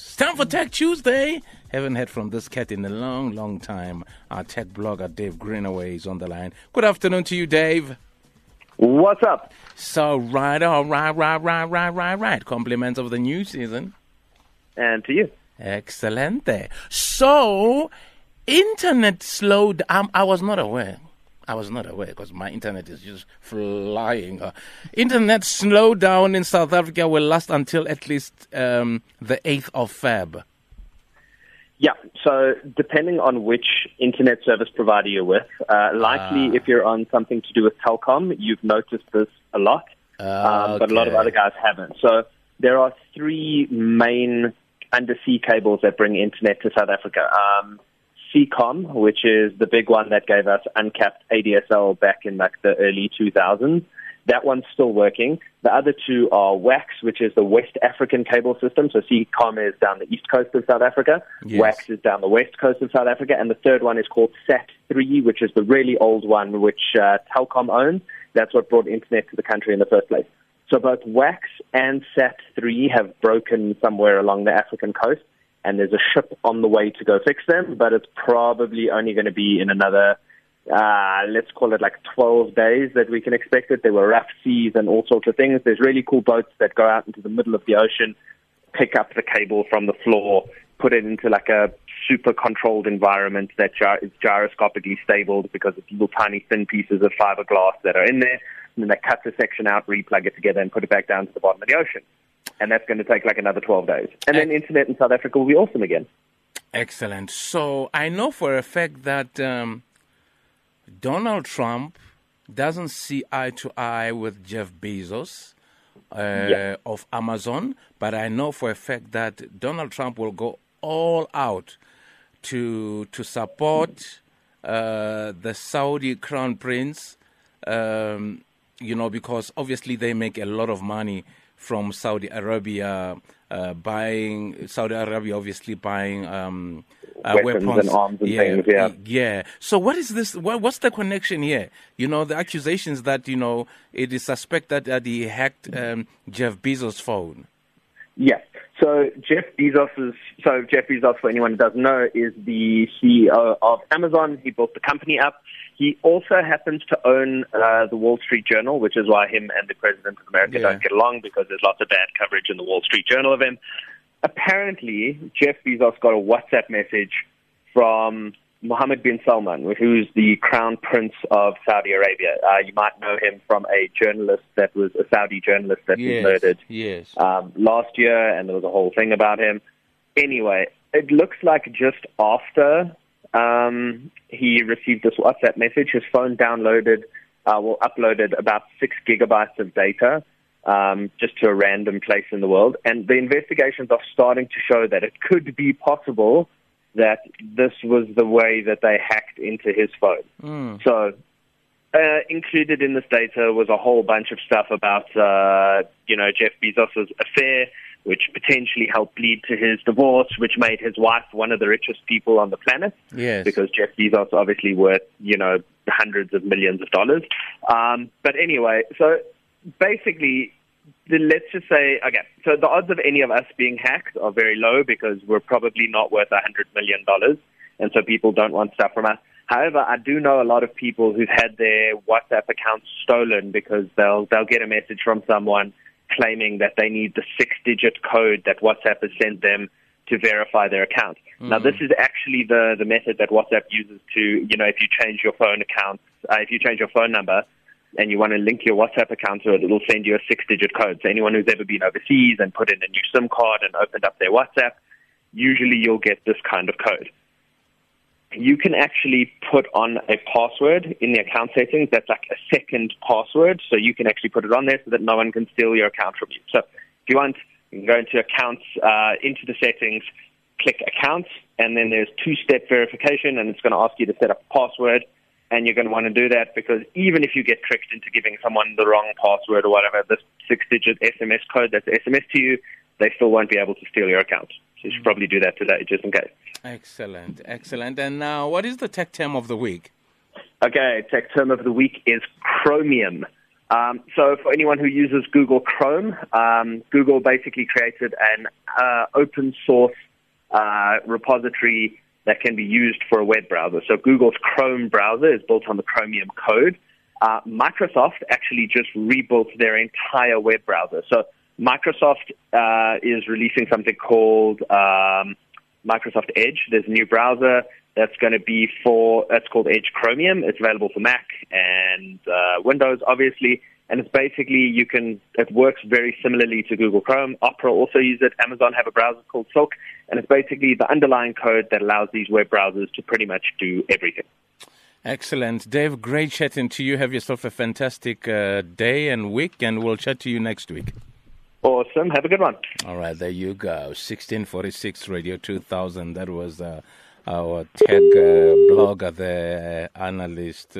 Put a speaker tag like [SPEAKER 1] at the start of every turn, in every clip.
[SPEAKER 1] It's time for Tech Tuesday. Haven't heard from this cat in a long, long time. Our tech blogger, Dave Greenway, is on the line. Good afternoon to you, Dave.
[SPEAKER 2] What's up?
[SPEAKER 1] So, right, all right, right, right, right, right, right. Compliments of the new season.
[SPEAKER 2] And to you.
[SPEAKER 1] Excellent. So, internet slowed. Um, I was not aware. I was not aware because my internet is just flying. Uh, internet slowdown in South Africa will last until at least um, the 8th of Feb.
[SPEAKER 2] Yeah, so depending on which internet service provider you're with, uh, likely
[SPEAKER 1] Ah.
[SPEAKER 2] if you're on something to do with Telkom, you've noticed this a lot,
[SPEAKER 1] Ah,
[SPEAKER 2] um, but a lot of other guys haven't. So there are three main undersea cables that bring internet to South Africa. Um, SEACOM, which is the big one that gave us uncapped ADSL back in like the early 2000s. That one's still working. The other two are WACS, which is the West African cable system. So SEACOM is down the east coast of South Africa.
[SPEAKER 1] Yes.
[SPEAKER 2] WACS is down the west coast of South Africa. And the third one is called SAT3, which is the really old one, which uh, Telkom owns. That's what brought internet to the country in the first place. So both WACS and SAT3 have broken somewhere along the African coast, and there's a ship on the way to go fix them, but it's probably only going to be in another, uh, let's call it like 12 days that we can expect it. There were rough seas and all sorts of things. There's really cool boats that go out into the middle of the ocean, pick up the cable from the floor, put it into like a super controlled environment that is gyroscopically stable because it's little tiny thin pieces of fiberglass that are in there. And then they cut the section out, replug it together, and put it back down to the bottom of the ocean. And that's going to take like another 12 days. And then internet in South Africa will be awesome again.
[SPEAKER 1] Excellent. So I know for a fact that um, Donald Trump doesn't see eye to eye with Jeff Bezos uh,
[SPEAKER 2] Yeah.
[SPEAKER 1] of Amazon, but I know for a fact that Donald Trump will go all out to to support uh, the Saudi crown prince. Um, you know, because obviously they make a lot of money from Saudi Arabia uh, buying Saudi Arabia obviously buying um, uh,
[SPEAKER 2] Weapons
[SPEAKER 1] weapons
[SPEAKER 2] and arms and things, yeah.
[SPEAKER 1] yeah. So what is this? What, what's the connection here? You know, the accusations that you know it is suspected that he hacked um, Jeff Bezos' phone.
[SPEAKER 2] Yes. So Jeff Bezos is so Jeff Bezos, for anyone who doesn't know, is the CEO of Amazon. He built the company up. He also happens to own uh, the Wall Street Journal, which is why him and the President of America
[SPEAKER 1] Yeah.
[SPEAKER 2] don't get along because there's lots of bad coverage in the Wall Street Journal of him. Apparently, Jeff Bezos got a WhatsApp message from Mohammed bin Salman, who's the crown prince of Saudi Arabia. Uh, you might know him from a journalist that was a Saudi journalist that was murdered
[SPEAKER 1] Yes.
[SPEAKER 2] um, last year, and there was a whole thing about him. Anyway, it looks like just after um, he received this WhatsApp message, his phone downloaded, uh, well, uploaded about six gigabytes of data um, just to a random place in the world. And the investigations are starting to show that it could be possible that this was the way that they hacked into his phone.
[SPEAKER 1] Mm.
[SPEAKER 2] So, uh, included in this data was a whole bunch of stuff about, uh, you know, Jeff Bezos' affair, which potentially helped lead to his divorce, which made his wife one of the richest people on the planet
[SPEAKER 1] Yes.
[SPEAKER 2] because Jeff Bezos obviously worth, you know, hundreds of millions of dollars. Um, but anyway, so basically, let's just say, okay, so the odds of any of us being hacked are very low because we're probably not worth a hundred million dollars, and so people don't want stuff from us. However, I do know a lot of people who've had their WhatsApp accounts stolen because they'll they'll get a message from someone claiming that they need the six-digit code that WhatsApp has sent them to verify their account. Now, this is actually the the method that WhatsApp uses to, you know, if you change your phone account, uh, if you change your phone number, and you want to link your WhatsApp account to it, it'll send you a six-digit code. So anyone who's ever been overseas and put in a new SIM card and opened up their WhatsApp, usually you'll get this kind of code. You can actually put on a password in the account settings that's like a second password, so you can actually put it on there so that no one can steal your account from you. So if you want, you can go into accounts, uh, into the settings, click accounts, and then there's two-step verification, and it's going to ask you to set up a password and you're going to want to do that because even if you get tricked into giving someone the wrong password or whatever, this six-digit SMS code that's SMS to you, they still won't be able to steal your account. So you should probably do that today, just in case.
[SPEAKER 1] Excellent, excellent. And now, what is the tech term of the week?
[SPEAKER 2] Okay, tech term of the week is chromium. Um, so for anyone who uses Google Chrome, um, Google basically created an uh, open source uh, repository that can be used for a web browser. So Google's Chrome browser is built on the Chromium code. Uh, Microsoft actually just rebuilt their entire web browser. So Microsoft uh, is releasing something called um, Microsoft Edge. There's a new browser that's going to be for that's called Edge Chromium. It's available for Mac and uh, Windows, obviously. And it's basically you can it works very similarly to Google Chrome. Opera also use it. Amazon have a browser called Silk, and it's basically the underlying code that allows these web browsers to pretty much do everything.
[SPEAKER 1] Excellent, Dave. Great chatting to you. Have yourself a fantastic uh, day and week, and we'll chat to you next week.
[SPEAKER 2] Awesome. Have a good one.
[SPEAKER 1] All right, there you go. 1646 Radio 2000. That was uh, our tech uh, blogger, the uh, analyst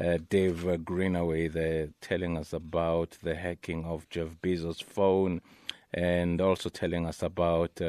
[SPEAKER 1] uh, uh, Dave Greenway, there telling us about the hacking of Jeff Bezos' phone and also telling us about